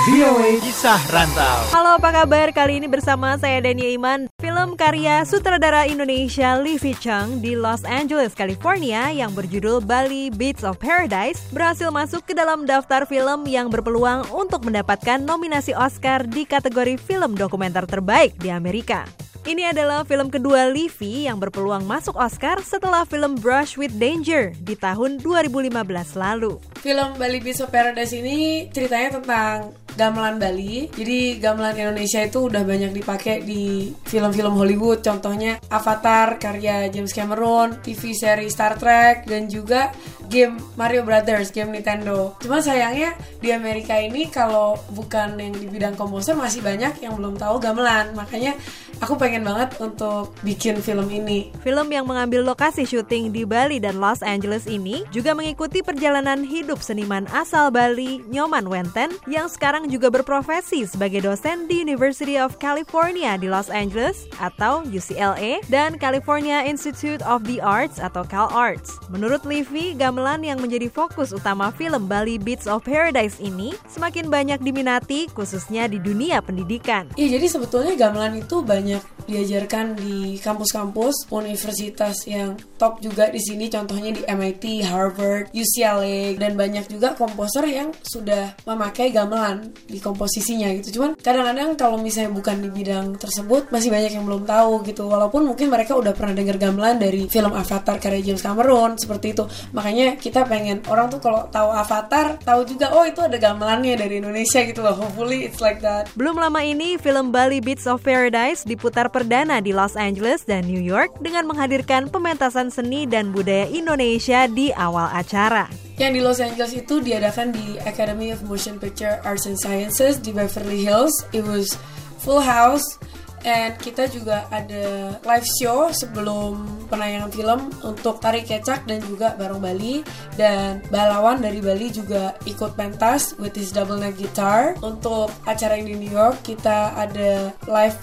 VOA Kisah Rantau. Halo, apa kabar? Kali ini bersama saya Dania Iman. Film karya sutradara Indonesia Livi Chung di Los Angeles, California yang berjudul Bali Beats of Paradise berhasil masuk ke dalam daftar film yang berpeluang untuk mendapatkan nominasi Oscar di kategori film dokumenter terbaik di Amerika. Ini adalah film kedua Livi yang berpeluang masuk Oscar setelah film Brush with Danger di tahun 2015 lalu. Film Bali Beats of Paradise ini ceritanya tentang gamelan Bali. Jadi gamelan Indonesia itu udah banyak dipakai di film-film Hollywood. Contohnya Avatar karya James Cameron, TV seri Star Trek, dan juga game Mario Brothers, game Nintendo. Cuma sayangnya di Amerika ini kalau bukan yang di bidang komposer masih banyak yang belum tahu gamelan. Makanya aku pengen banget untuk bikin film ini. Film yang mengambil lokasi syuting di Bali dan Los Angeles ini juga mengikuti perjalanan hidup seniman asal Bali, Nyoman Wenten, yang sekarang juga berprofesi sebagai dosen di University of California di Los Angeles atau UCLA dan California Institute of the Arts atau CalArts. Menurut Livi, gamelan yang menjadi fokus utama film Bali Beats of Paradise ini semakin banyak diminati khususnya di dunia pendidikan. Iya, jadi sebetulnya gamelan itu banyak diajarkan di kampus-kampus universitas yang top juga di sini contohnya di MIT, Harvard, UCLA dan banyak juga komposer yang sudah memakai gamelan di komposisinya gitu. Cuman kadang-kadang kalau misalnya bukan di bidang tersebut masih banyak yang belum tahu gitu. Walaupun mungkin mereka udah pernah dengar gamelan dari film Avatar karya James Cameron seperti itu. Makanya kita pengen orang tuh kalau tahu Avatar tahu juga oh itu ada gamelannya dari Indonesia gitu loh. Hopefully it's like that. Belum lama ini film Bali Beats of Paradise diputar perdana di Los Angeles dan New York dengan menghadirkan pementasan seni dan budaya Indonesia di awal acara. Yang di Los Angeles itu diadakan di Academy of Motion Picture Arts and Sciences di Beverly Hills. It was full house and kita juga ada live show sebelum penayangan film untuk Tari Kecak dan juga Barong Bali dan Balawan dari Bali juga ikut pentas with his double neck guitar untuk acara yang di New York kita ada live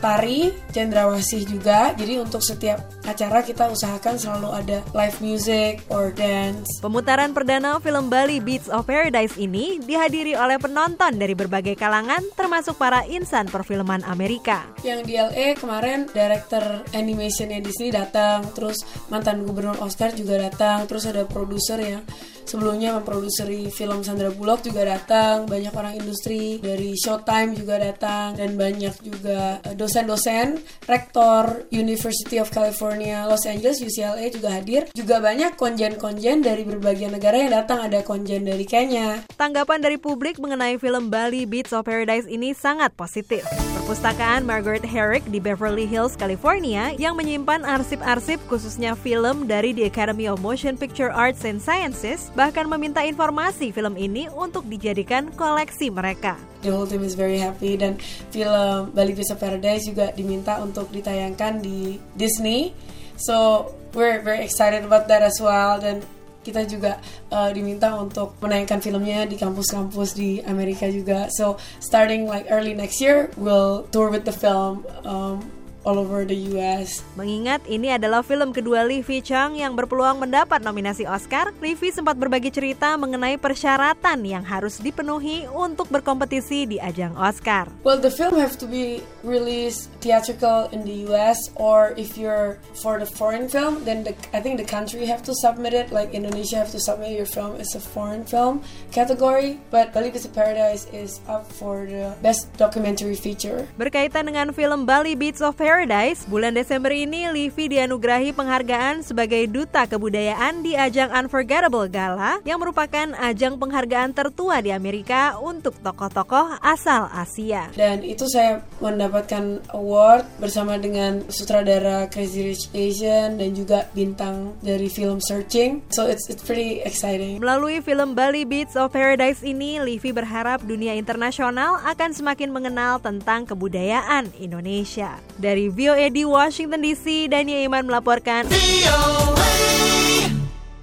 tari, cendrawasih juga. Jadi untuk setiap acara kita usahakan selalu ada live music or dance. Pemutaran perdana film Bali Beats of Paradise ini dihadiri oleh penonton dari berbagai kalangan termasuk para insan perfilman Amerika. Yang di LA kemarin director animationnya di sini datang, terus mantan gubernur Oscar juga datang, terus ada produser yang sebelumnya memproduseri film Sandra Bullock juga datang, banyak orang industri dari Showtime juga datang dan banyak juga dosen-dosen, rektor University of California Los Angeles UCLA juga hadir. Juga banyak konjen-konjen dari berbagai negara yang datang, ada konjen dari Kenya. Tanggapan dari publik mengenai film Bali Beats of Paradise ini sangat positif. Perpustakaan Margaret Herrick di Beverly Hills, California yang menyimpan arsip-arsip khususnya film dari the Academy of Motion Picture Arts and Sciences bahkan meminta informasi film ini untuk dijadikan koleksi mereka. The whole team is very happy dan film Bali Beats of Paradise juga diminta untuk ditayangkan di Disney. So we're very excited about that as well dan kita juga uh, diminta untuk menayangkan filmnya di kampus-kampus di Amerika juga. So starting like early next year, we'll tour with the film. Um, all over the US. Mengingat ini adalah film kedua Livi Chung yang berpeluang mendapat nominasi Oscar, Livi sempat berbagi cerita mengenai persyaratan yang harus dipenuhi untuk berkompetisi di ajang Oscar. Well, the film have to be released theatrical in the US or if you're for the foreign film, then the, I think the country have to submit it. Like Indonesia have to submit your film as a foreign film category, but Bali Beats Paradise is up for the best documentary feature. Berkaitan dengan film Bali Beats of Paradise Paradise, bulan Desember ini Livi dianugerahi penghargaan sebagai Duta Kebudayaan di ajang Unforgettable Gala yang merupakan ajang penghargaan tertua di Amerika untuk tokoh-tokoh asal Asia. Dan itu saya mendapatkan award bersama dengan sutradara Crazy Rich Asian dan juga bintang dari film Searching. So it's it's pretty exciting. Melalui film Bali Beats of Paradise ini, Livi berharap dunia internasional akan semakin mengenal tentang kebudayaan Indonesia. Dari VOA di Washington DC, Dania Iman melaporkan.